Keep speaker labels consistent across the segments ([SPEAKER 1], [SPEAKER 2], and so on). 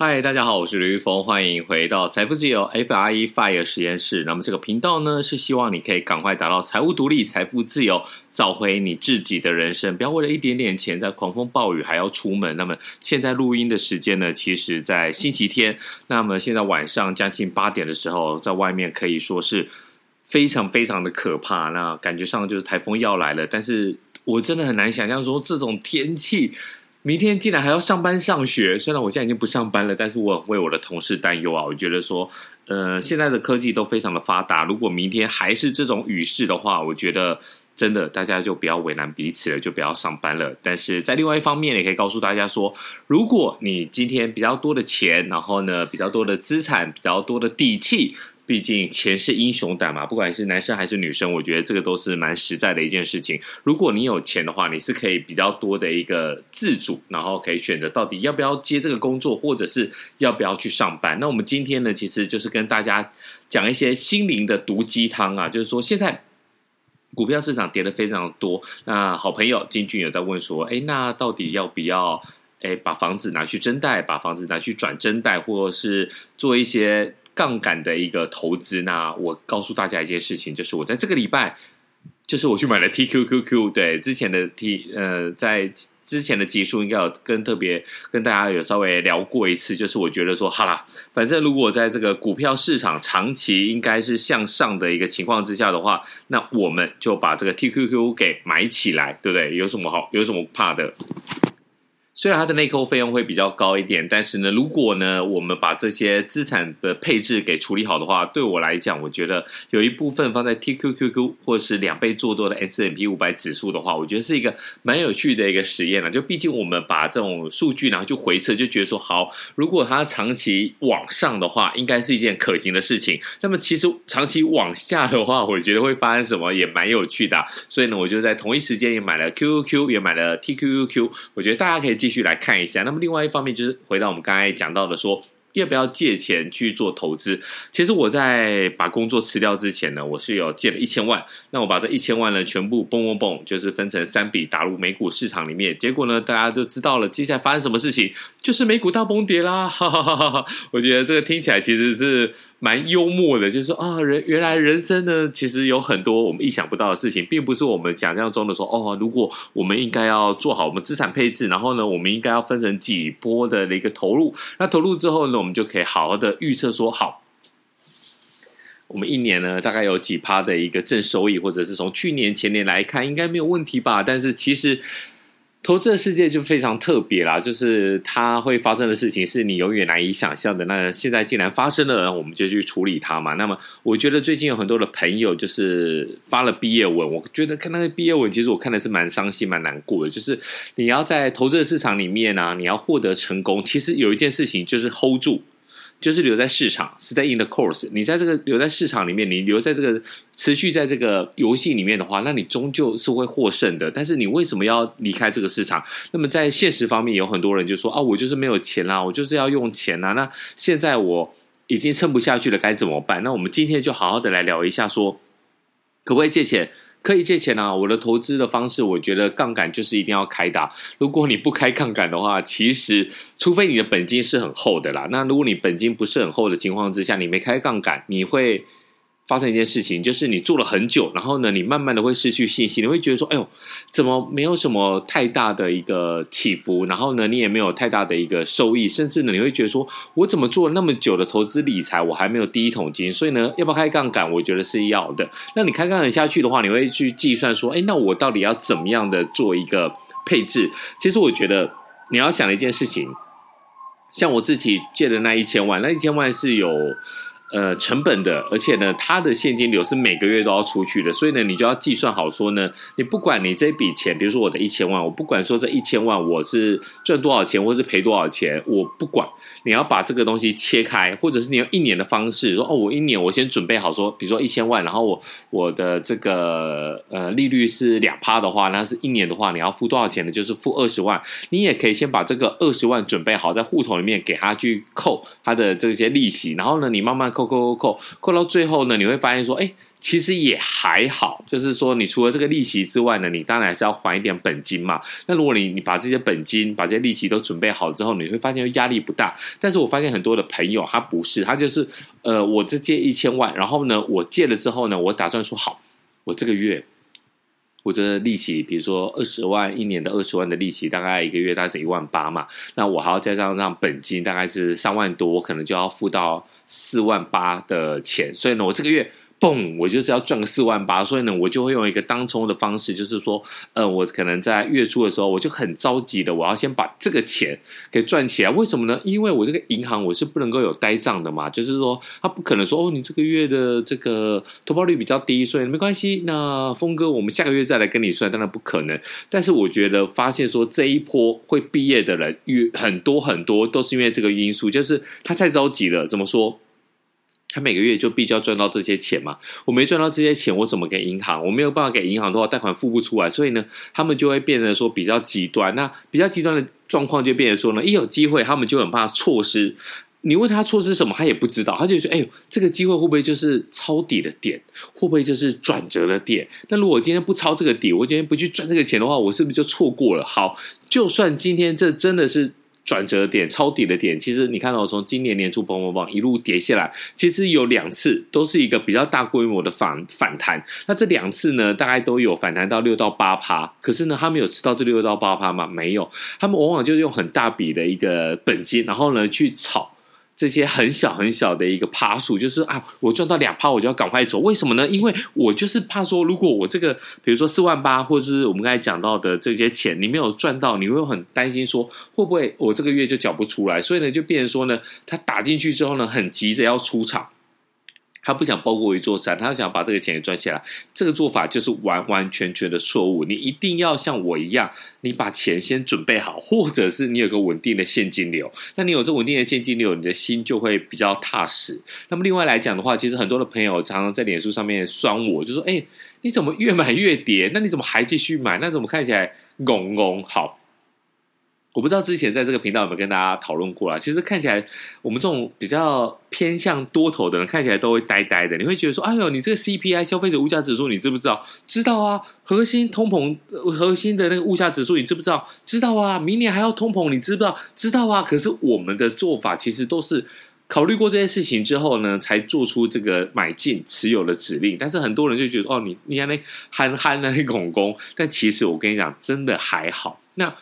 [SPEAKER 1] 嗨，大家好，我是刘玉峰，欢迎回到财富自由 FRE Fire 实验室。那么这个频道呢，是希望你可以赶快达到财务独立、财富自由，找回你自己的人生，不要为了一点点钱，在狂风暴雨还要出门。那么现在录音的时间呢，其实在星期天。那么现在晚上将近八点的时候，在外面可以说是非常非常的可怕。那感觉上就是台风要来了，但是我真的很难想象说这种天气。明天竟然还要上班上学，虽然我现在已经不上班了，但是我很为我的同事担忧啊！我觉得说，呃，现在的科技都非常的发达，如果明天还是这种雨势的话，我觉得真的大家就不要为难彼此了，就不要上班了。但是在另外一方面，也可以告诉大家说，如果你今天比较多的钱，然后呢，比较多的资产，比较多的底气。毕竟钱是英雄胆嘛，不管是男生还是女生，我觉得这个都是蛮实在的一件事情。如果你有钱的话，你是可以比较多的一个自主，然后可以选择到底要不要接这个工作，或者是要不要去上班。那我们今天呢，其实就是跟大家讲一些心灵的毒鸡汤啊，就是说现在股票市场跌得非常多。那好朋友金俊有在问说，哎，那到底要不要哎把房子拿去增贷，把房子拿去转增贷，或者是做一些。杠杆的一个投资，那我告诉大家一件事情，就是我在这个礼拜，就是我去买了 TQQQ，对，之前的 T，呃，在之前的集数应该有跟特别跟大家有稍微聊过一次，就是我觉得说，好啦，反正如果在这个股票市场长期应该是向上的一个情况之下的话，那我们就把这个 TQQ 给买起来，对不对？有什么好，有什么怕的？虽然它的内扣费用会比较高一点，但是呢，如果呢我们把这些资产的配置给处理好的话，对我来讲，我觉得有一部分放在 TQQQ 或是两倍做多的 S&P 五百指数的话，我觉得是一个蛮有趣的一个实验了。就毕竟我们把这种数据然后就回测，就觉得说好，如果它长期往上的话，应该是一件可行的事情。那么其实长期往下的话，我觉得会发生什么也蛮有趣的。所以呢，我就在同一时间也买了 QQQ，也买了 TQQQ。我觉得大家可以继续来看一下，那么另外一方面就是回到我们刚才讲到的说。要不要借钱去做投资？其实我在把工作辞掉之前呢，我是有借了一千万。那我把这一千万呢，全部蹦蹦蹦，就是分成三笔打入美股市场里面。结果呢，大家都知道了，接下来发生什么事情，就是美股大崩跌啦！哈哈哈哈，我觉得这个听起来其实是蛮幽默的，就是说啊，人原来人生呢，其实有很多我们意想不到的事情，并不是我们想象中的说哦，如果我们应该要做好我们资产配置，然后呢，我们应该要分成几波的一个投入。那投入之后呢，我们就可以好好的预测说，好，我们一年呢大概有几趴的一个正收益，或者是从去年前年来看，应该没有问题吧？但是其实投资的世界就非常特别啦，就是它会发生的事情是你永远难以想象的。那现在既然发生了，我们就去处理它嘛。那么我觉得最近有很多的朋友就是发了毕业文，我觉得看那个毕业文，其实我看的是蛮伤心、蛮难过的。就是你要在投资的市场里面啊，你要获得成功，其实有一件事情就是 hold 住。就是留在市场，stay in the course。你在这个留在市场里面，你留在这个持续在这个游戏里面的话，那你终究是会获胜的。但是你为什么要离开这个市场？那么在现实方面，有很多人就说啊，我就是没有钱啦，我就是要用钱啦。那现在我已经撑不下去了，该怎么办？那我们今天就好好的来聊一下说，说可不可以借钱？可以借钱啊！我的投资的方式，我觉得杠杆就是一定要开大。如果你不开杠杆的话，其实除非你的本金是很厚的啦。那如果你本金不是很厚的情况之下，你没开杠杆，你会。发生一件事情，就是你做了很久，然后呢，你慢慢的会失去信心，你会觉得说，哎呦，怎么没有什么太大的一个起伏，然后呢，你也没有太大的一个收益，甚至呢，你会觉得说，我怎么做了那么久的投资理财，我还没有第一桶金，所以呢，要不要开杠杆？我觉得是要的。那你开杠杆下去的话，你会去计算说，哎，那我到底要怎么样的做一个配置？其实我觉得你要想的一件事情，像我自己借的那一千万，那一千万是有。呃，成本的，而且呢，它的现金流是每个月都要出去的，所以呢，你就要计算好说呢，你不管你这笔钱，比如说我的一千万，我不管说这一千万我是赚多少钱，或是赔多少钱，我不管，你要把这个东西切开，或者是你用一年的方式说，哦，我一年我先准备好说，比如说一千万，然后我我的这个呃利率是两趴的话，那是一年的话，你要付多少钱呢？就是付二十万，你也可以先把这个二十万准备好，在户头里面给他去扣他的这些利息，然后呢，你慢慢。扣扣扣扣扣到最后呢，你会发现说，哎，其实也还好。就是说，你除了这个利息之外呢，你当然还是要还一点本金嘛。那如果你你把这些本金、把这些利息都准备好之后，你会发现压力不大。但是我发现很多的朋友他不是，他就是呃，我这借一千万，然后呢，我借了之后呢，我打算说好，我这个月。我的利息，比如说二十万一年的二十万的利息，大概一个月大概是一万八嘛。那我还要加上让本金，大概是三万多，我可能就要付到四万八的钱。所以呢，我这个月。嘣！我就是要赚个四万八，所以呢，我就会用一个当冲的方式，就是说，呃，我可能在月初的时候，我就很着急的，我要先把这个钱给赚起来。为什么呢？因为我这个银行我是不能够有呆账的嘛，就是说，他不可能说，哦，你这个月的这个投保率比较低，所以没关系。那峰哥，我们下个月再来跟你算，当然不可能。但是我觉得发现说这一波会毕业的人，越很多很多都是因为这个因素，就是他太着急了。怎么说？他每个月就必须要赚到这些钱嘛，我没赚到这些钱，我怎么给银行？我没有办法给银行的话，贷款付不出来，所以呢，他们就会变成说比较极端。那比较极端的状况就变成说呢，一有机会，他们就很怕错失。你问他错失什么，他也不知道，他就说：“哎呦，这个机会会不会就是抄底的点？会不会就是转折的点？那如果今天不抄这个底，我今天不去赚这个钱的话，我是不是就错过了？好，就算今天这真的是。”转折点、抄底的点，其实你看到从今年年初砰砰砰一路跌下来，其实有两次都是一个比较大规模的反反弹。那这两次呢，大概都有反弹到六到八趴。可是呢，他们有吃到这六到八趴吗？没有，他们往往就是用很大笔的一个本金，然后呢去炒。这些很小很小的一个趴数，就是啊，我赚到两趴，我就要赶快走。为什么呢？因为我就是怕说，如果我这个，比如说四万八，或者是我们刚才讲到的这些钱，你没有赚到，你会很担心说，会不会我这个月就缴不出来？所以呢，就变成说呢，他打进去之后呢，很急着要出场。他不想包过一座山，他想把这个钱给赚起来。这个做法就是完完全全的错误。你一定要像我一样，你把钱先准备好，或者是你有个稳定的现金流。那你有这稳定的现金流，你的心就会比较踏实。那么另外来讲的话，其实很多的朋友常常在脸书上面酸我，就说：“哎，你怎么越买越跌？那你怎么还继续买？那怎么看起来拱拱好？”我不知道之前在这个频道有没有跟大家讨论过啦。其实看起来，我们这种比较偏向多头的人，看起来都会呆呆的。你会觉得说：“哎呦，你这个 CPI 消费者物价指数，你知不知道？知道啊。核心通膨，核心的那个物价指数，你知不知道？知道啊。明年还要通膨，你知不知道？知道啊。可是我们的做法其实都是考虑过这些事情之后呢，才做出这个买进持有的指令。但是很多人就觉得：哦，你你那憨憨的那拱拱。但其实我跟你讲，真的还好。那。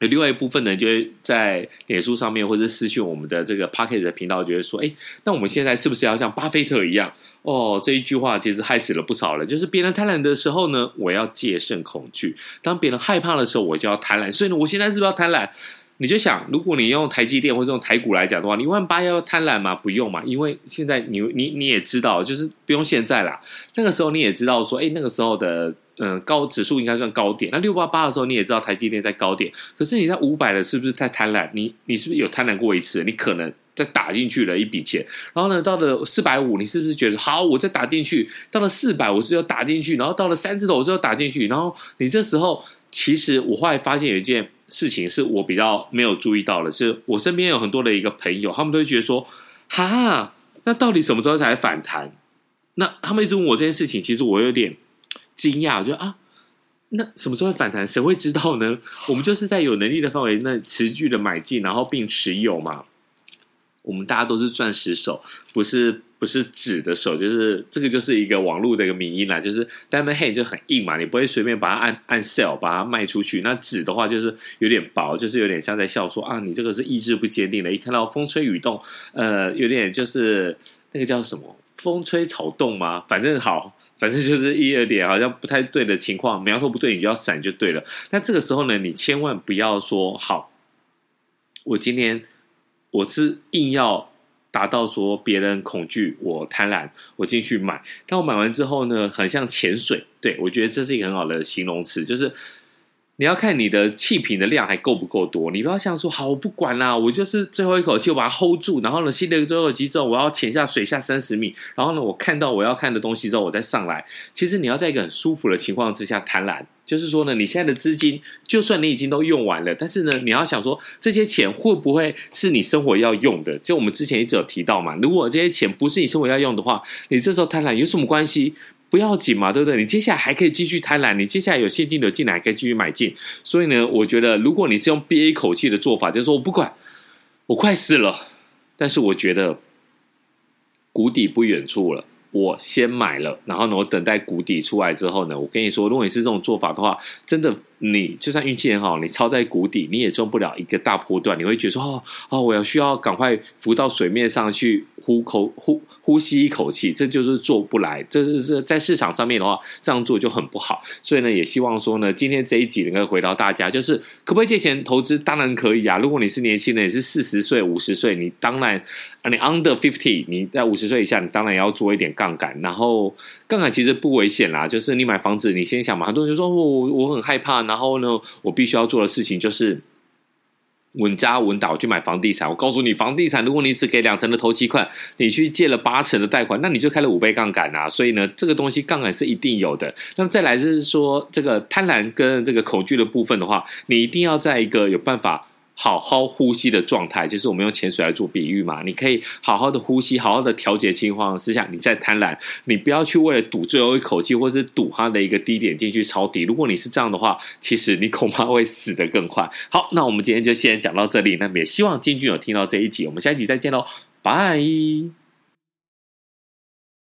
[SPEAKER 1] 有另外一部分呢，就会在脸书上面或者私讯我们的这个 Podcast 的频道，觉得说，哎，那我们现在是不是要像巴菲特一样？哦，这一句话其实害死了不少人。就是别人贪婪的时候呢，我要戒慎恐惧；当别人害怕的时候，我就要贪婪。所以呢，我现在是不是要贪婪？你就想，如果你用台积电或者用台股来讲的话，你万八要贪婪吗？不用嘛，因为现在你你你也知道，就是不用现在啦。那个时候你也知道说，哎，那个时候的。嗯，高指数应该算高点。那六八八的时候，你也知道台积电在高点。可是你在五百的，是不是太贪婪？你你是不是有贪婪过一次？你可能再打进去了一笔钱。然后呢，到了四百五，你是不是觉得好？我再打进去。到了四百，我是要打进去。然后到了三字头，我是要打进去。然后你这时候，其实我后来发现有一件事情是我比较没有注意到的，是我身边有很多的一个朋友，他们都会觉得说，哈，那到底什么时候才反弹？那他们一直问我这件事情，其实我有点。惊讶，我觉得啊，那什么时候会反弹？谁会知道呢？我们就是在有能力的范围内持续的买进，然后并持有嘛。我们大家都是钻石手，不是不是纸的手，就是这个就是一个网络的一个名音啦，就是 Diamond Hand 就很硬嘛，你不会随便把它按按 sell 把它卖出去。那纸的话就是有点薄，就是有点像在笑说啊，你这个是意志不坚定的。一看到风吹雨动，呃，有点就是那个叫什么风吹草动吗？反正好。反正就是一二点好像不太对的情况，苗头不对，你就要闪就对了。那这个时候呢，你千万不要说好，我今天我是硬要达到说别人恐惧，我贪婪，我进去买。但我买完之后呢，很像潜水。对，我觉得这是一个很好的形容词，就是。你要看你的气瓶的量还够不够多，你不要想说好，我不管啦，我就是最后一口气，我把它 hold 住，然后呢，吸了最后一口气之后，我要潜下水下三十米，然后呢，我看到我要看的东西之后，我再上来。其实你要在一个很舒服的情况之下贪婪，就是说呢，你现在的资金，就算你已经都用完了，但是呢，你要想说这些钱会不会是你生活要用的？就我们之前一直有提到嘛，如果这些钱不是你生活要用的话，你这时候贪婪有什么关系？不要紧嘛，对不对？你接下来还可以继续贪婪，你接下来有现金流进来，还可以继续买进。所以呢，我觉得如果你是用憋一口气的做法，就是说我不管，我快死了，但是我觉得谷底不远处了，我先买了，然后呢，我等待谷底出来之后呢，我跟你说，如果你是这种做法的话，真的。你就算运气很好，你抄在谷底，你也赚不了一个大波段。你会觉得说：“哦哦，我要需要赶快浮到水面上去呼口呼呼吸一口气。”这就是做不来。这是在市场上面的话，这样做就很不好。所以呢，也希望说呢，今天这一集能够回到大家，就是可不可以借钱投资？当然可以啊。如果你是年轻人，你是四十岁、五十岁，你当然，你 under fifty，你在五十岁以下，你当然要做一点杠杆。然后杠杆其实不危险啦，就是你买房子，你先想嘛。很多人就说：“我我很害怕。”然后呢，我必须要做的事情就是稳扎稳打，我去买房地产。我告诉你，房地产如果你只给两成的投期款，你去借了八成的贷款，那你就开了五倍杠杆啊！所以呢，这个东西杠杆是一定有的。那么再来就是说，这个贪婪跟这个恐惧的部分的话，你一定要在一个有办法。好好呼吸的状态，就是我们用潜水来做比喻嘛。你可以好好的呼吸，好好的调节情况之下，你再贪婪，你不要去为了赌最后一口气，或是赌它的一个低点进去抄底。如果你是这样的话，其实你恐怕会死得更快。好，那我们今天就先讲到这里。那么也希望金军有听到这一集，我们下一集再见喽，拜。